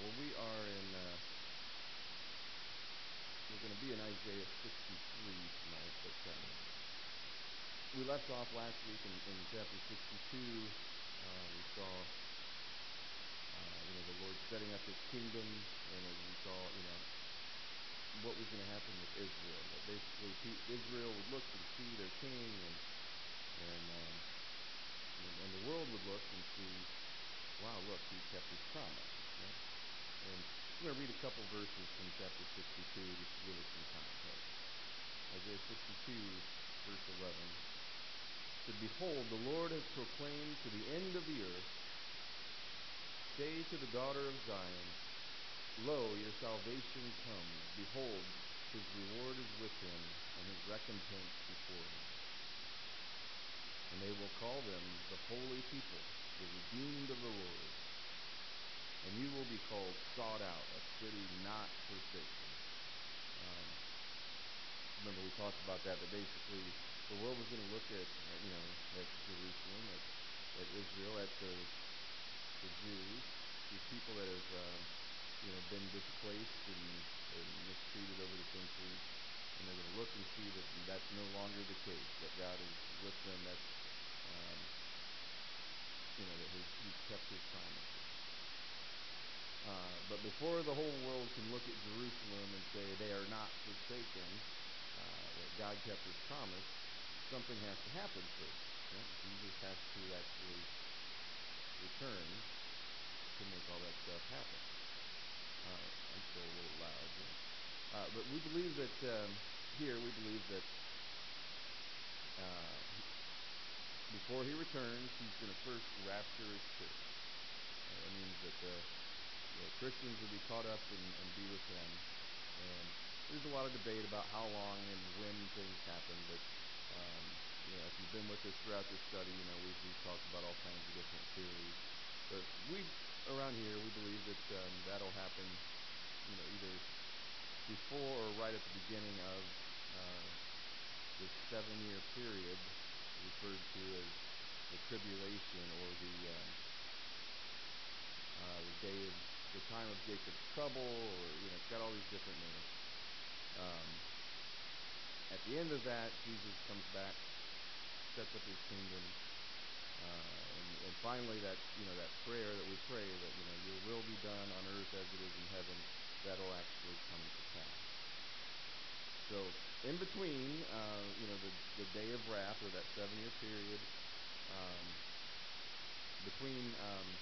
well, we are in, uh, we're going to be in Isaiah 63 tonight, but um, we left off last week in, in chapter 62. Uh, we saw, uh, you know, the Lord setting up his kingdom, and as we saw, you know, what was going to happen with Israel. That basically Israel would look and see their king, and and, um, and and the world would look and see, wow, look, he kept his promise. And I'm going to read a couple verses from chapter 62 just to give us some context. Isaiah 62, verse 11 said, Behold, the Lord has proclaimed to the end of the earth, say to the daughter of Zion, Lo, your salvation comes. Behold, his reward is with him, and his recompense before him. And they will call them the holy people, the redeemed of the Lord. And you will be called sought out, a city not forsaken. Um, remember we talked about that, that basically the world was going to look at, you know, at Jerusalem, at, at Israel, at the, the Jews, these people that have, uh, you know, been displaced and, and mistreated over the centuries, and they're going to look and see that that's no longer the case. That God is with them. That's, um, you know, that his, He's kept His promises. Uh, but before the whole world can look at Jerusalem and say they are not forsaken, uh, that God kept His promise, something has to happen first. Right? Jesus has to actually return to make all that stuff happen. Uh, I'm still a little loud here. Uh, but we believe that um, here, we believe that uh, before he returns, he's going to first rapture his church. Uh, that means that the, the, Christians will be caught up and, and be with him. And there's a lot of debate about how long and when things happen, but um, you know, if you've been with us throughout this study, you know we've, we've talked about all kinds of different theories. But we around here we believe that um, that'll happen, you know, either before or right at the beginning of uh, this seven-year period referred to as the tribulation or the um, uh, the day of the time of Jacob's trouble, or you know, it's got all these different names. Um, at the end of that, Jesus comes back, sets up his kingdom, uh, and, and finally that you know that prayer that we pray that you know your will be done on earth as it is in heaven, that'll actually come to pass. So in between, uh, you know, the the day of wrath or that seven year period, um, between um,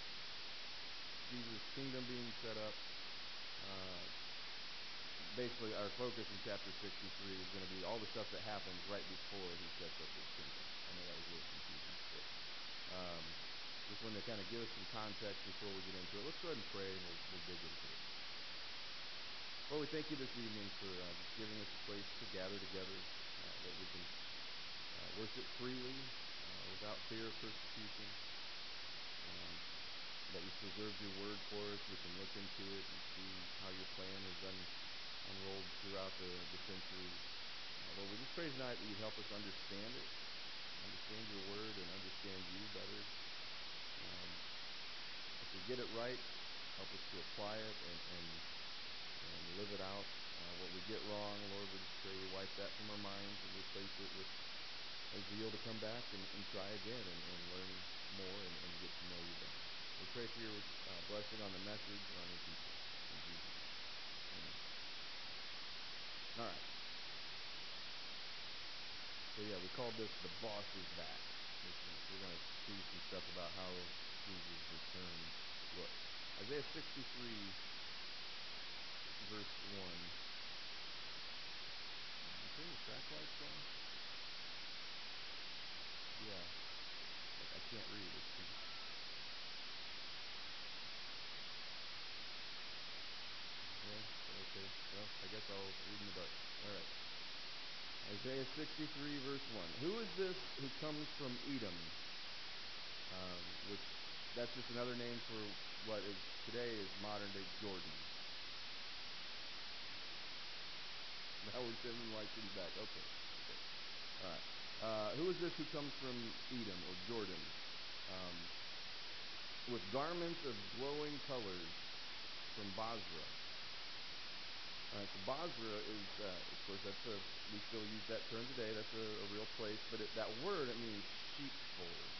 Jesus' kingdom being set up. Uh, basically our focus in chapter 63 is going to be all the stuff that happens right before he sets up his kingdom. I know that was a little confusing, but um, just wanted to kind of give us some context before we get into it. Let's go ahead and pray, and we'll, we'll dig into it. Lord, we thank you this evening for uh, just giving us a place to gather together, uh, that we can uh, worship freely, uh, without fear of persecution. That you've preserved your word for us. We can look into it and see how your plan has un- unrolled throughout the, the centuries. Uh, Lord, we just pray tonight that you'd help us understand it, understand your word, and understand you better. Um, if we get it right, help us to apply it and, and, and live it out. Uh, what we get wrong, Lord, we just pray you wipe that from our minds and replace it with a zeal to come back and, and try again and, and learn more and, and get to know you better. We pray for your uh, blessing on the message and on your people. In Jesus' Amen. All right. So yeah, we called this the boss is back. We're going to see some stuff about how Jesus' return looks. Isaiah 63, verse 1. Turn the track lights on. Yeah. I can't read. It's too Yeah, okay. Well, I guess I'll read in the dark. All right. Isaiah 63, verse 1. Who is this who comes from Edom? Um, which, that's just another name for what is today is modern day Jordan. Howard Timman likes it back. Okay. okay. All right. Uh, who is this who comes from Edom or Jordan? Um, with garments of glowing colors from Bozrah. All right, so Bozrah is, uh, of course, that's a, we still use that term today. That's a, a real place, but it, that word, it means sheepfold.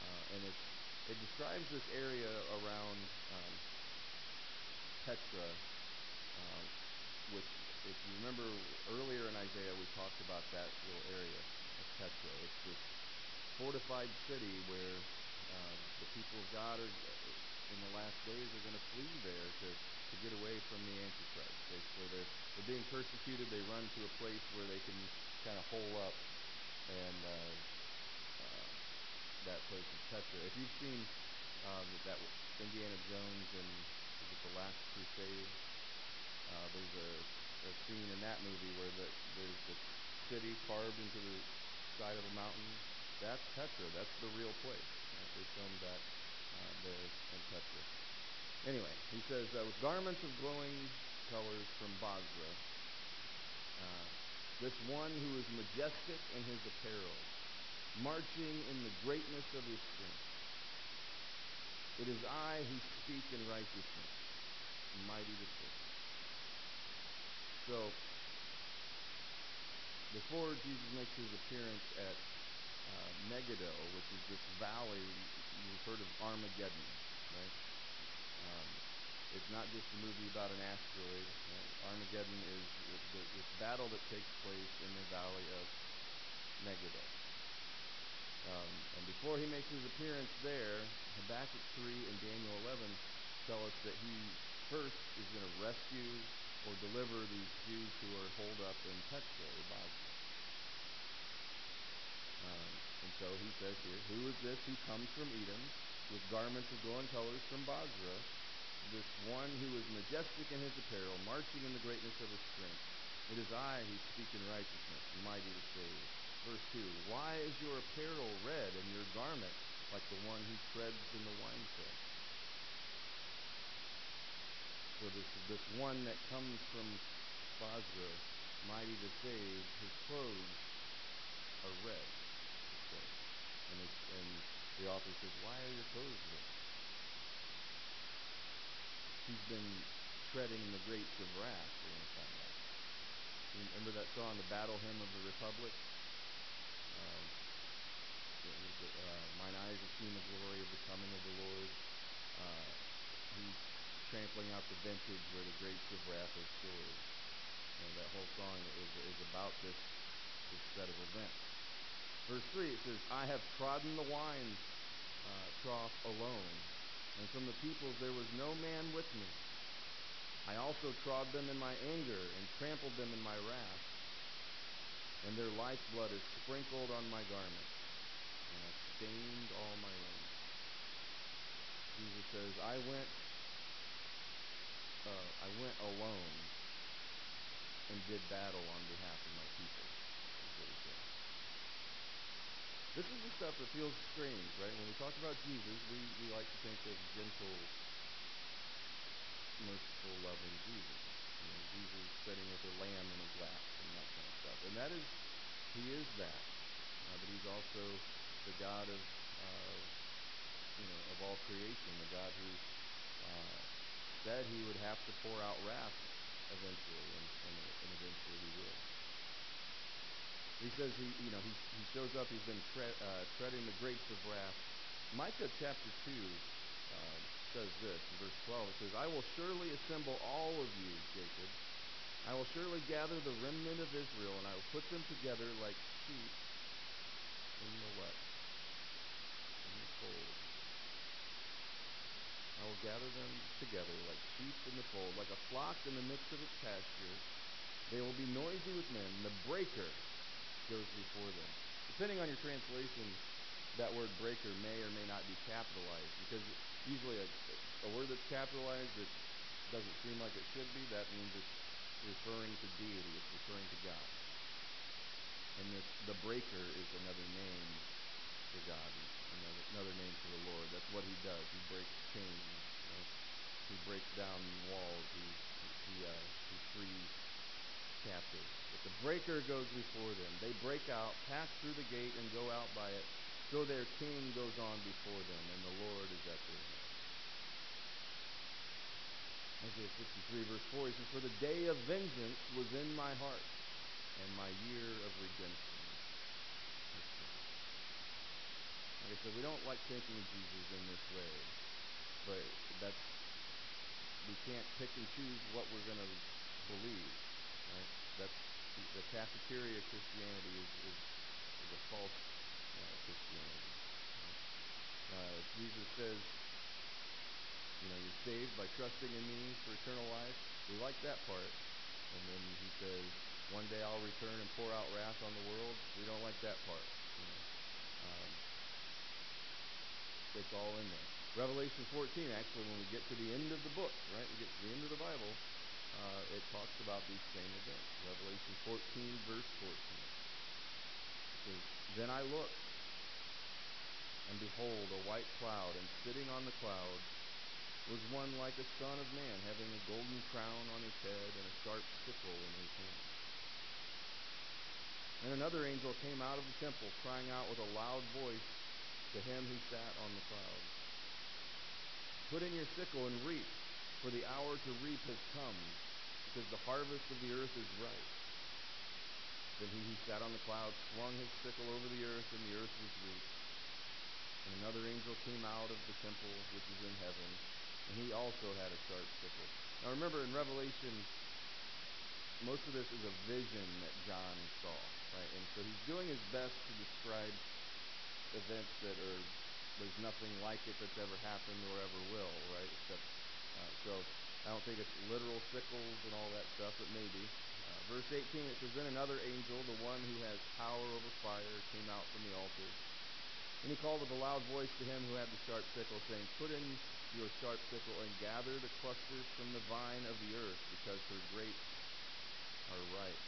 Uh, and it's, it describes this area around um, Petra, uh, which, if you remember earlier in Isaiah, we talked about that little area of Petra. It's this fortified city where uh, the people of God are, in the last days, are going to flee there to to get away from the Antichrist. Basically, they're they're being persecuted. They run to a place where they can kind of hole up, and uh, uh, that place is Petra. If you've seen uh, that, Indiana Jones and is it the Last Crusade? Uh, there's a, a scene in that movie where the, there's the city carved into the side of a mountain. That's Petra. That's the real place. Right? They filmed that uh, there in Petra. Anyway, he says, uh, with garments of glowing colors from Bozrah, uh, this one who is majestic in his apparel, marching in the greatness of his strength. It is I who speak in righteousness, mighty to save. So, before Jesus makes his appearance at uh, Megiddo, which is this valley, you've heard of Armageddon, right? Um, it's not just a movie about an asteroid. Uh, Armageddon is the, this battle that takes place in the valley of Megiddo. Um, and before he makes his appearance there, Habakkuk 3 and Daniel 11 tell us that he first is going to rescue or deliver these Jews who are holed up in Petra or Bozrah. Um, and so he says here, Who is this who comes from Edom with garments of glowing colors from Bozrah? This one who is majestic in his apparel, marching in the greatness of his strength. It is I who speak in righteousness, mighty to save. Verse 2 Why is your apparel red and your garment like the one who treads in the winepress? So this this one that comes from Bozrah, mighty to save, his clothes are red. And and the author says, "Why are your clothes red?" He's been treading the grapes of wrath. Going to. You remember that song, the Battle Hymn of the Republic? Um, uh, Mine eyes have seen the glory of the coming of the Lord. Uh, he's trampling out the vintage where the grapes of wrath are stored. And that whole song is, is about this, this set of events. Verse 3, it says, I have trodden the wine uh, trough alone, and from the peoples there was no man with me. I also trod them in my anger and trampled them in my wrath, and their lifeblood is sprinkled on my garments, and have stained all my raiment. Jesus says, I went uh, I went alone and did battle on behalf of my people. Is what he says. This is the stuff that feels strange, right? When we talk about Jesus, we, we like to think of gentle, merciful, loving Jesus. You know, Jesus sitting with a lamb in his lap and that kind of stuff. And that is, he is that. Uh, but he's also the God of, uh, you know, of all creation, the God who uh, said he would have to pour out wrath eventually, and, and, and eventually he will. He says he, you know, he, he shows up. He's been tre- uh, treading the grapes of wrath. Micah chapter two uh, says this verse 12. It says, "I will surely assemble all of you, Jacob. I will surely gather the remnant of Israel, and I will put them together like sheep in the what? In the fold. I will gather them together like sheep in the fold, like a flock in the midst of its pasture. They will be noisy with men. The breaker goes before them. Depending on your translation, that word breaker may or may not be capitalized because usually a, a word that's capitalized that doesn't seem like it should be, that means it's referring to deity, it's referring to God. And this, the breaker is another name for God, another, another name for the Lord. That's what he does. He breaks chains, right? He breaks down walls. He, he, uh, he frees captives. The breaker goes before them. They break out, pass through the gate, and go out by it. So their king goes on before them, and the Lord is at their head. Isaiah 63, verse 4, he says, For the day of vengeance was in my heart, and my year of redemption. Like I said, we don't like thinking of Jesus in this way, but that's we can't pick and choose what we're going to believe, right? That's the cafeteria Christianity is is, is a false uh, Christianity. Uh, Jesus says, you know, you're saved by trusting in me for eternal life. We like that part. And then he says, one day I'll return and pour out wrath on the world. We don't like that part. You know, um, it's all in there. Revelation 14, actually, when we get to the end of the book, right? We get to the end of the Bible, uh, it talks about these same events. Revelation 14, verse 14. It says, Then I looked, and behold, a white cloud, and sitting on the cloud was one like a son of man, having a golden crown on his head and a sharp sickle in his hand. And another angel came out of the temple, crying out with a loud voice to him who sat on the cloud Put in your sickle and reap, for the hour to reap has come, because the harvest of the earth is ripe. Then he who sat on the cloud swung his sickle over the earth, and the earth was reaped. And another angel came out of the temple which is in heaven, and he also had a sharp sickle. Now remember, in Revelation, most of this is a vision that John saw, right? And so he's doing his best to describe events that are there's nothing like it that's ever happened or ever will, right? Except uh, so I don't think it's literal sickles and all that stuff, but maybe. Uh, verse 18 it says, Then another angel, the one who has power over fire, came out from the altar. And he called with a loud voice to him who had the sharp sickle, saying, Put in your sharp sickle and gather the clusters from the vine of the earth, because her grapes are ripe.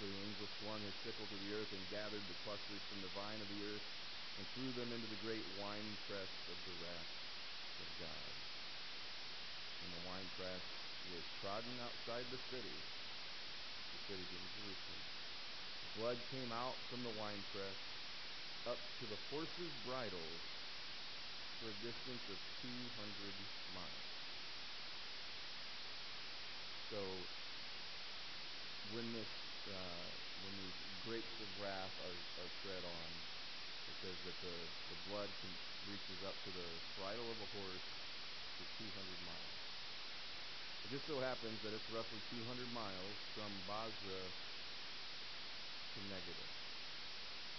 So the angel swung his sickle to the earth and gathered the clusters from the vine of the earth and threw them into the great winepress of the wrath of God. And the winepress was trodden outside the city, the city being Jerusalem. Blood came out from the winepress up to the horses' bridles for a distance of 200 miles. So when this uh, when these grapes of wrath are, are tread on, it says that the, the blood can, reaches up to the bridle of a horse for 200 miles. Just so happens that it's roughly 200 miles from Bozrah to Megiddo.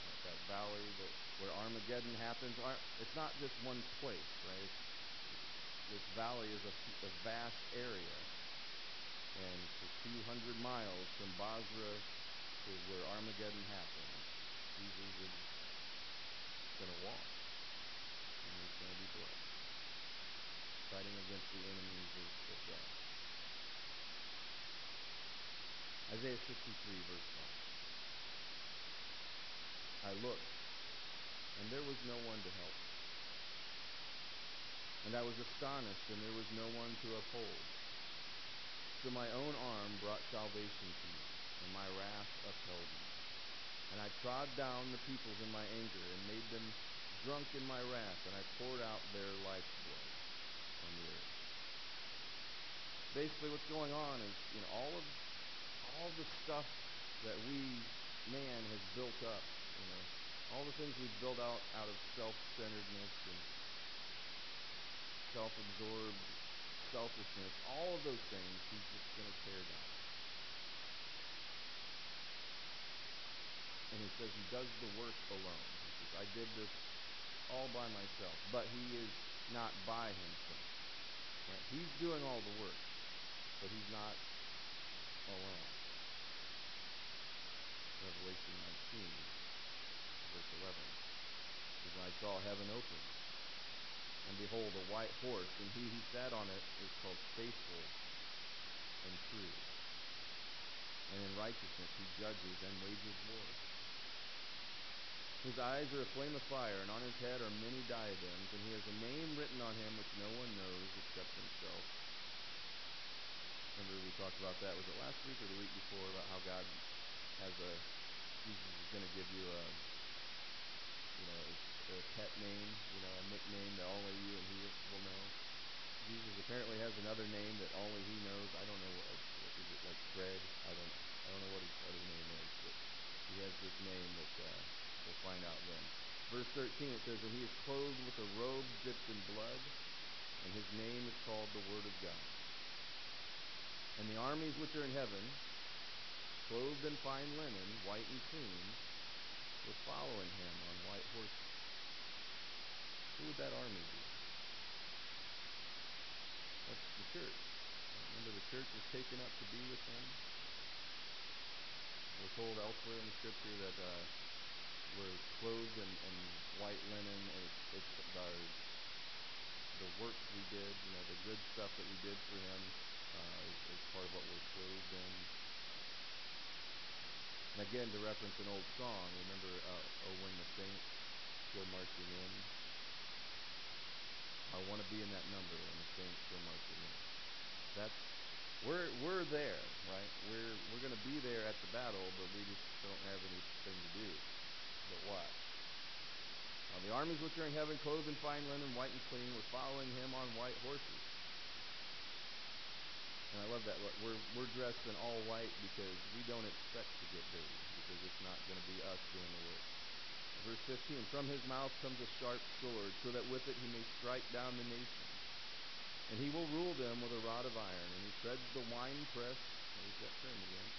Right, that valley that where Armageddon happens, it's not just one place, right? It's, this valley is a, a vast area. And for 200 miles from Bozrah to where Armageddon happens, Jesus is going to walk. And he's going to be blessed. Fighting against the enemies of, of God. Isaiah 63, verse 5. I looked, and there was no one to help. And I was astonished, and there was no one to uphold. So my own arm brought salvation to me, and my wrath upheld me. And I trod down the peoples in my anger and made them drunk in my wrath, and I poured out their lifeblood on the earth. Basically, what's going on is, you know, all of all the stuff that we man has built up, you know, all the things we've built out out of self-centeredness and self-absorbed selfishness, all of those things he's just going to tear down. And he says he does the work alone. He says, I did this all by myself. But he is not by himself. Right? He's doing all the work, but he's not alone. Revelation 19, verse 11. Because I saw heaven open, and behold, a white horse, and he who sat on it is called Faithful and True. And in righteousness he judges and wages war. His eyes are a flame of fire, and on his head are many diadems, and he has a name written on him which no one knows except himself. Remember we talked about that. Was it last week or the week before about how God has a Jesus is going to give you a you know a pet name, you know, a nickname that only you and he will know. Jesus apparently has another name that only he knows. I don't know what, what is it like Craig? I don't. I don't know what his other name is, but he has this name that uh, we'll find out then. Verse 13 it says, And he is clothed with a robe dipped in blood, and his name is called the Word of God. And the armies which are in heaven, clothed in fine linen, white and clean, were following him on white horses. Who would that army be? That's the church. Remember, the church is taken up to be with him. We're told elsewhere in the scripture that uh, we're clothed in, in white linen, and it's, it's our the works we did, you know, the good stuff that we did for him uh, is, is part of what we're clothed in. And again, to reference an old song, remember, uh, "Oh, when the saints go marching in." I want to be in that number when the saints go marching in. That's we're we're there, right? We're we're going to be there at the battle, but we just don't have anything to do but watch. Now the armies which are in heaven, clothed in fine linen, white and clean, were following him on white horses. And I love that. We're we're dressed in all white because we don't expect to get dirty because it's not going to be us doing the work. Verse 15 From his mouth comes a sharp sword, so that with it he may strike down the nations. And he will rule them with a rod of iron, and he treads the winepress, there's that term again,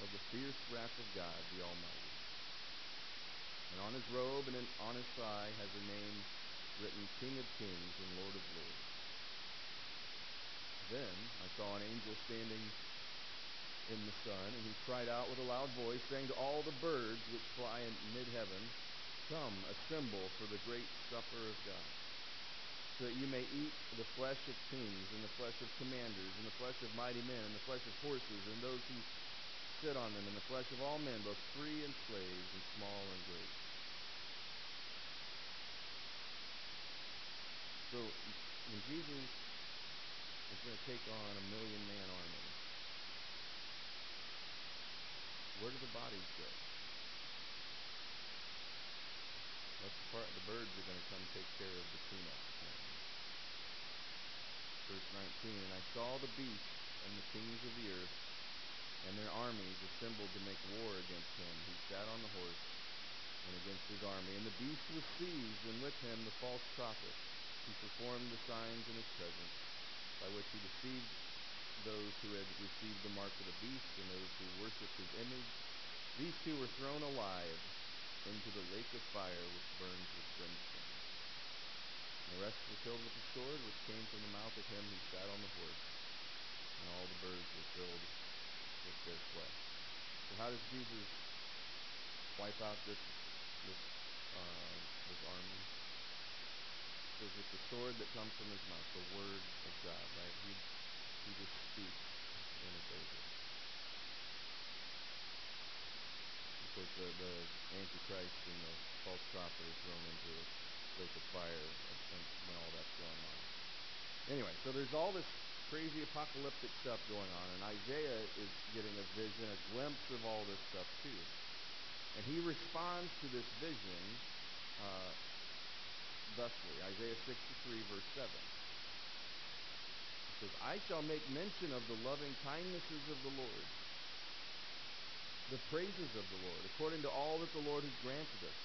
of the fierce wrath of God the Almighty. And on his robe and on his thigh has a name written King of Kings and Lord of Lords. Then I saw an angel standing in the sun, and he cried out with a loud voice, saying to all the birds which fly in mid heaven, Come, assemble for the great supper of God, so that you may eat the flesh of kings, and the flesh of commanders, and the flesh of mighty men, and the flesh of horses, and those who sit on them, and the flesh of all men, both free and slaves, and small and great. So when Jesus is going to take on a million man army, where do the bodies go? That's the part the birds are going to come take care of the cleanup. Verse 19, and I saw the beast and the kings of the earth and their armies assembled to make war against him who sat on the horse and against his army. And the beast was seized, and with him the false prophet, who performed the signs in his presence, by which he deceived those who had received the mark of the beast and those who worshipped his image. These two were thrown alive into the lake of fire which burns with brimstone. And the rest were killed with the sword which came from the mouth of him who sat on the horse, and all the birds were filled with their flesh. So how does Jesus wipe out this this uh, this army? Says with the sword that comes from his mouth, the word of God, right? He he just speaks and it's over. Of course, the, the Antichrist and the false prophet are thrown into the lake of fire when all that's going on. Anyway, so there's all this crazy apocalyptic stuff going on, and Isaiah is getting a vision, a glimpse of all this stuff too. And he responds to this vision uh, thusly Isaiah 63, verse 7. It says, I shall make mention of the loving kindnesses of the Lord the praises of the Lord, according to all that the Lord has granted us,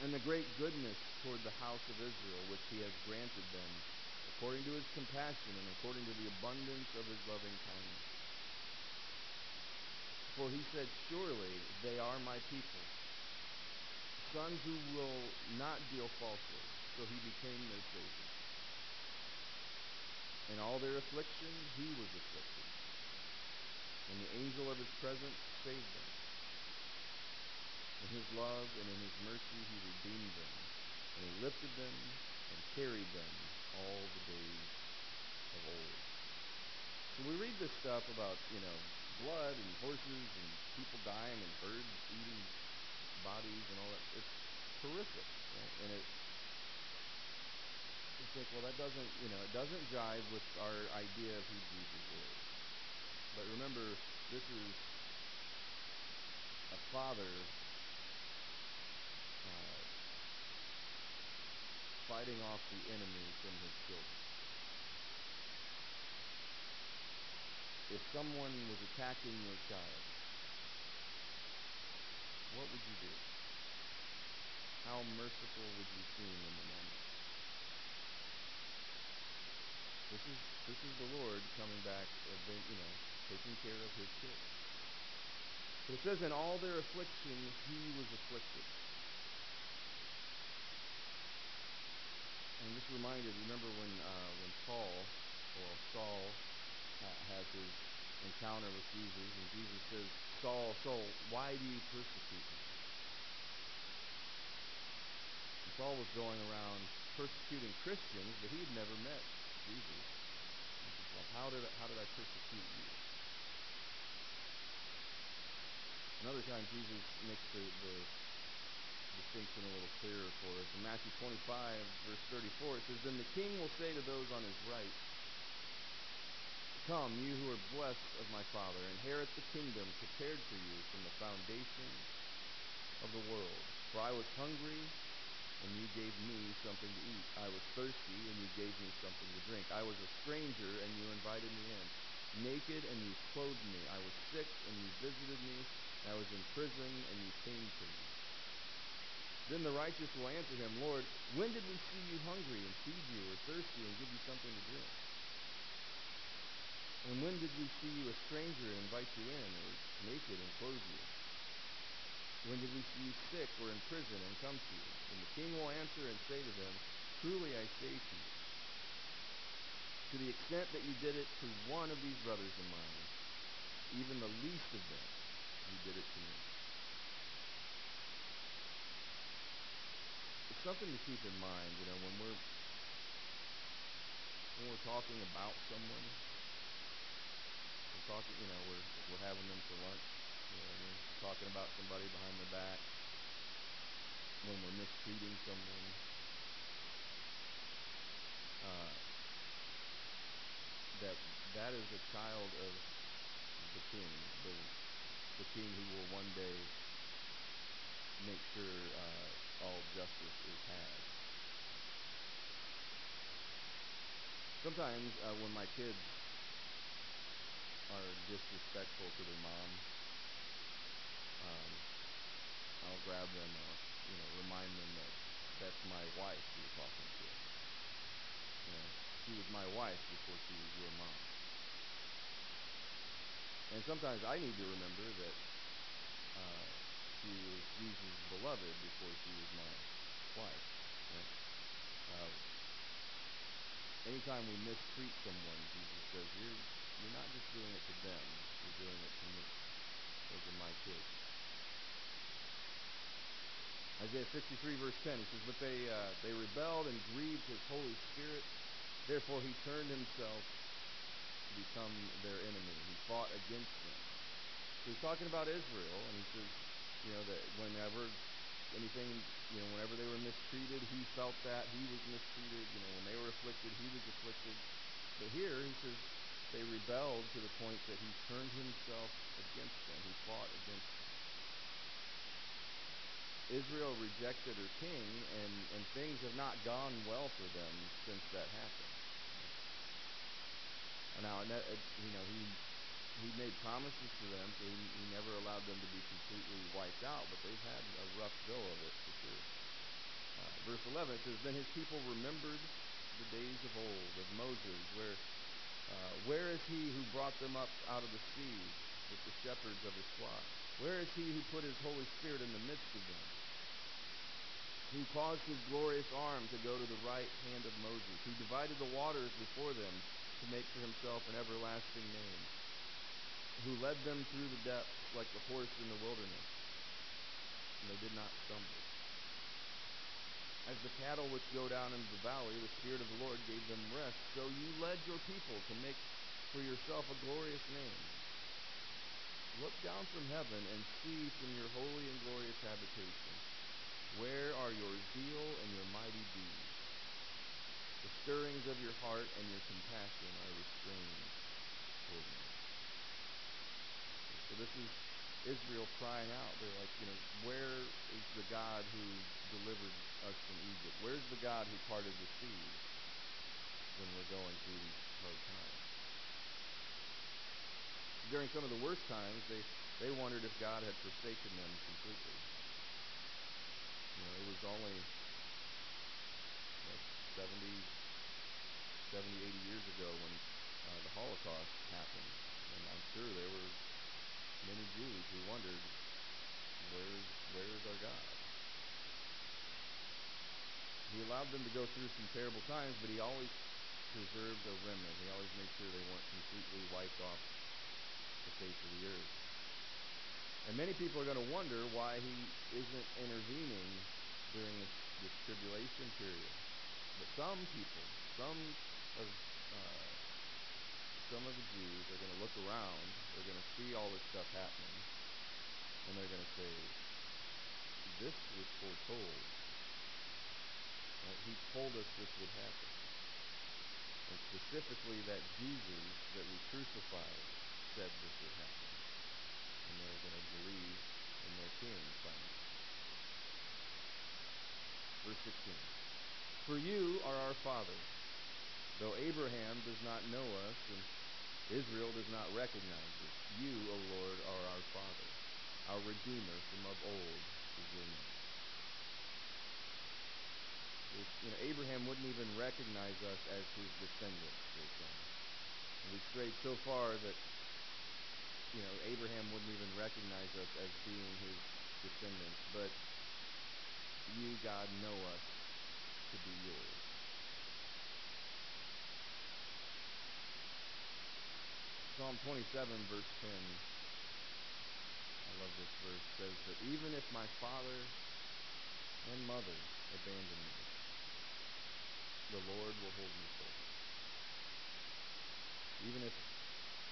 and the great goodness toward the house of Israel, which he has granted them, according to his compassion and according to the abundance of his loving kindness. For he said, Surely they are my people, sons who will not deal falsely. So he became their Savior. In all their affliction, he was afflicted and the angel of his presence saved them. In his love and in his mercy he redeemed them, and he lifted them and carried them all the days of old. So we read this stuff about, you know, blood and horses and people dying and birds eating bodies and all that. It's horrific, right? And it you think, well, that doesn't, you know, it doesn't jive with our idea of who Jesus is. But remember, this is a father uh, fighting off the enemy from his children. if someone was attacking your child, what would you do? How merciful would you seem in the moment? This is this is the Lord coming back, you know, taking care of his kids. But it says, in all their affliction, he was afflicted. I'm just reminded. Remember when uh, when Paul, or Saul, ha- has his encounter with Jesus, and Jesus says, "Saul, Saul, why do you persecute me?" And Saul was going around persecuting Christians, but he had never met Jesus. He's like, "How did I, how did I persecute you?" Another time, Jesus makes the, the distinction a little clearer for us. In Matthew 25, verse 34, it says, Then the king will say to those on his right, Come, you who are blessed of my Father, inherit the kingdom prepared for you from the foundation of the world. For I was hungry, and you gave me something to eat. I was thirsty, and you gave me something to drink. I was a stranger, and you invited me in. Naked, and you clothed me. I was sick, and you visited me. I was in prison, and you came to me. Then the righteous will answer him, Lord, when did we see you hungry and feed you, or thirsty and give you something to drink? And when did we see you a stranger and invite you in, or naked and clothe you? When did we see you sick or in prison and come to you? And the king will answer and say to them, Truly I say to you, to the extent that you did it to one of these brothers of mine, even the least of them, you did it to me. it's something to keep in mind, you know, when we're when we're talking about someone, talking, you know, we're we're having them for lunch, you know? We're talking about somebody behind their back, when we're mistreating someone. Uh, that that is a child of the king, the the king who will one day make sure uh, all justice is had. Sometimes uh, when my kids are disrespectful to their mom, um, I'll grab them and you know, remind them that that's my wife you're talking to. You know, she was my wife before she was your mom. And sometimes I need to remember that uh, she was Jesus' beloved before she was my wife. Right? Uh, anytime we mistreat someone, Jesus says, you're, you're not just doing it to them, you're doing it to me. Those are my kids. Isaiah 63, verse 10, he says, But they, uh, they rebelled and grieved his Holy Spirit. Therefore, he turned himself to become their enemy. He fought against them. So he's talking about Israel, and he says, you know, that whenever anything, you know, whenever they were mistreated, he felt that. He was mistreated. You know, when they were afflicted, he was afflicted. But here, he says, they rebelled to the point that he turned himself against them. He fought against them. Israel rejected her king, and, and things have not gone well for them since that happened. Now, you know, he he made promises to them, so he, he never allowed them to be completely wiped out, but they've had a rough go of it for sure. Uh, verse 11 says, Then his people remembered the days of old, of Moses, where, uh, where is he who brought them up out of the sea with the shepherds of his flock? Where is he who put his Holy Spirit in the midst of them? Who caused his glorious arm to go to the right hand of Moses, who divided the waters before them to make for himself an everlasting name who led them through the depths like the horse in the wilderness, and they did not stumble. As the cattle which go down into the valley, the Spirit of the Lord gave them rest. So you led your people to make for yourself a glorious name. Look down from heaven and see from your holy and glorious habitation. Where are your zeal and your mighty deeds? The stirrings of your heart and your compassion are restrained me. So this is Israel crying out. They're like, you know, where is the God who delivered us from Egypt? Where's the God who parted the sea when we're going through these hard times? during some of the worst times, they, they wondered if God had forsaken them completely. You know, it was only what, 70, 70 80 years ago when uh, the Holocaust happened. And I'm sure there were many Jews who wondered, where's, where's our God? He allowed them to go through some terrible times, but he always preserved a remnant. He always made sure they weren't completely wiped off the face of the earth. And many people are going to wonder why he isn't intervening during this, this tribulation period. But some people, some of uh, some of the Jews are going to look around, they're going to see all this stuff happening, and they're going to say, This was foretold. He told us this would happen. And specifically, that Jesus that we crucified said this would happen. And they're going to believe in their king finally. Verse 16 For you are our father, though Abraham does not know us and Israel does not recognize us. You, O Lord, are our father. Our Redeemer from of old is your name. You know, Abraham wouldn't even recognize us as his descendants, they're saying. And we've strayed so far that, you know, Abraham wouldn't even recognize us as being his descendants. But you, God, know us to be yours. Psalm 27, verse 10, I love this verse, says that even if my father and mother abandon me, the Lord will hold me close. Even if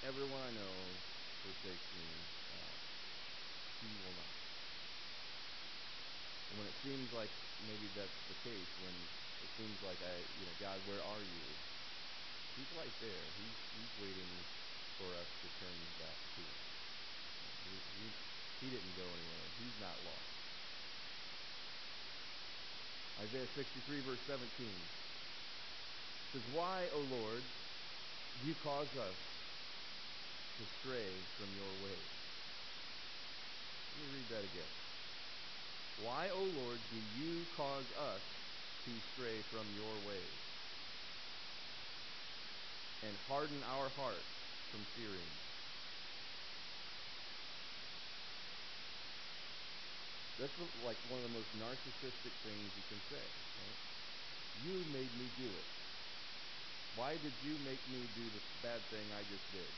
everyone I know forsakes me, uh, he will not. And when it seems like maybe that's the case, when it seems like I, you know, God, where are you? He's right there. He's he's waiting for us to turn back to him. He, he, he didn't go anywhere. He's not lost. Isaiah 63, verse 17 says, Why, O Lord, do you cause us to stray from your ways? Let me read that again. Why, O Lord, do you cause us to stray from your ways and harden our hearts from fearing? That's like one of the most narcissistic things you can say. Right? You made me do it. Why did you make me do the bad thing I just did?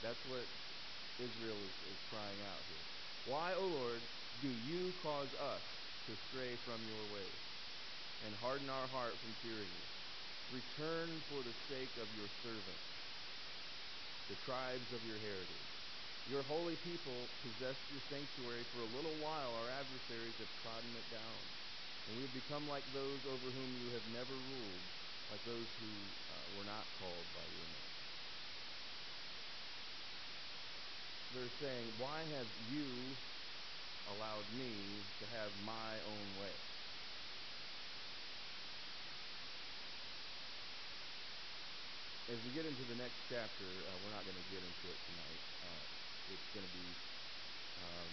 That's what Israel is, is crying out here. Why, O oh Lord, do you cause us to stray from your ways and harden our heart from fearing you? Return for the sake of your servants, the tribes of your heritage. Your holy people possessed your sanctuary for a little while. Our adversaries have trodden it down. And we have become like those over whom you have never ruled, like those who uh, were not called by your name. They're saying, Why have you allowed me to have my own way? as we get into the next chapter, uh, we're not going to get into it tonight. Uh, it's going to be um,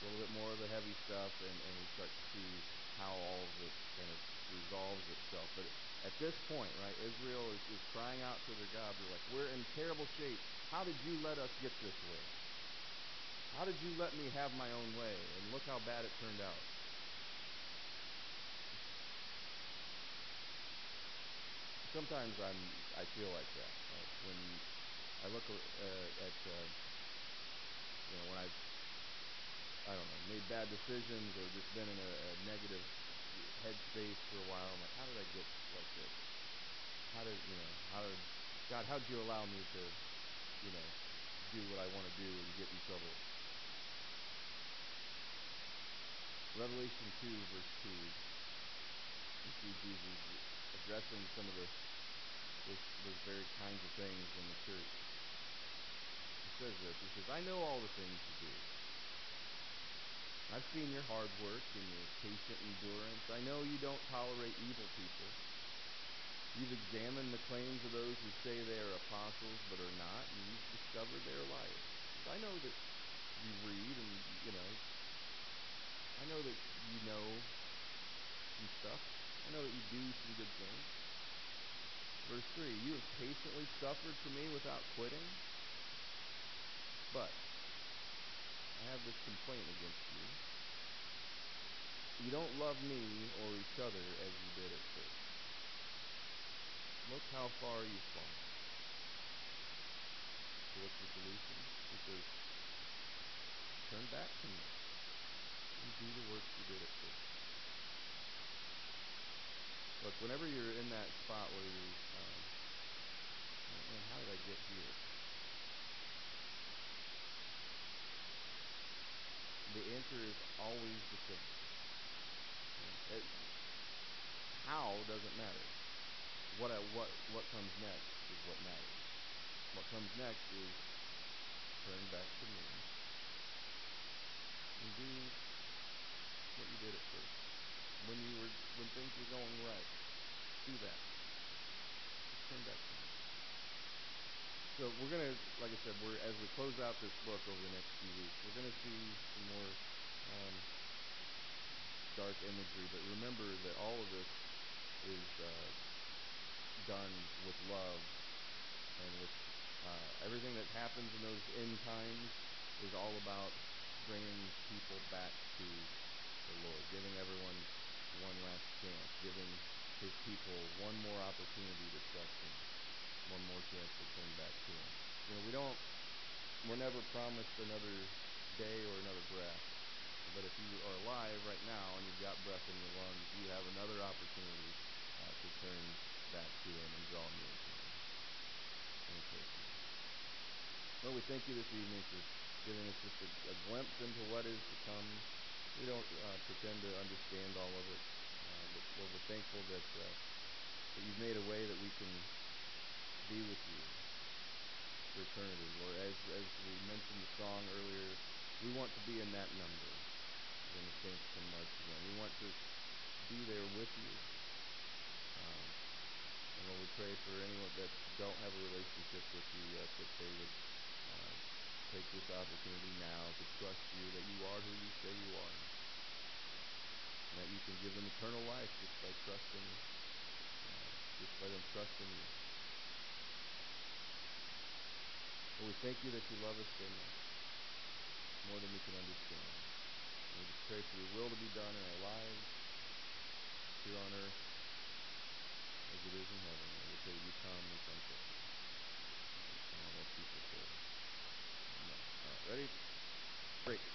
a little bit more of the heavy stuff, and, and we start to see how all of it kind of resolves itself. But at this point, right, Israel is, is crying out to their God. They're like, We're in terrible shape. How did you let us get this way? How did you let me have my own way? And look how bad it turned out. sometimes I'm I feel like that. Right? When I look uh, at uh, you know when I've I don't know made bad decisions or just been in a, a negative headspace for a while, I'm like, how did I get like this? How did you know? How did God? How did you allow me to you know do what I want to do and get in trouble? Revelation 2, verse 2, you see Jesus addressing some of the those, those very kinds of things in the church. He says this. He says, I know all the things you do. I've seen your hard work and your patient endurance. I know you don't tolerate evil people. You've examined the claims of those who say they are apostles but are not, and you've discovered they are liars. I know that you read and, you know, I know that you know some stuff. I know that you do some good things. Verse 3 You have patiently suffered for me without quitting. But I have this complaint against you. You don't love me or each other as you did at first. Look how far you've fallen. So, what's the solution? He says, Turn back to me and do the work you did at first. Look, whenever you're in that spot where you're, um, man, how did I get here? The answer is always the same. It, how doesn't matter what I, what what comes next is what matters. What comes next is turn back to me and do what you did at first. When you were when things were going right, do that. Just turn back to me. So we're gonna, like I said, we're as we close out this book over the next few weeks, we're gonna see some more um, dark imagery. But remember that all of this is uh, done with love and with uh, everything that happens in those end times is all about bringing people back to the Lord, giving everyone one last chance, giving his people one more opportunity to trust him, one more chance to turn back to him. You know, we don't, we're never promised another day or another breath. But if you are alive right now and you've got breath in your lungs, you have another opportunity uh, to turn back to Him and draw near to Him. Lord, we thank you this evening for giving us just a, a glimpse into what is to come. We don't uh, pretend to understand all of it, uh, but Lord, we're thankful that uh, that you've made a way that we can be with you for eternity. Lord, as as we mentioned the song earlier, we want to be in that number when the saints come marching in. We want to be there with you. Um, and Lord, we pray for anyone that don't have a relationship with you yet, that they would uh, take this opportunity now to trust you, that you are who you say you are, and that you can give them eternal life just by trusting, uh, just by them trusting you. Lord, we thank you that you love us so much, more than we can understand. And we just pray for your will to be done in our lives here on earth as it is in heaven. Lord, we pray you come and come quickly. And all God's people say, Amen. All right, ready? Break.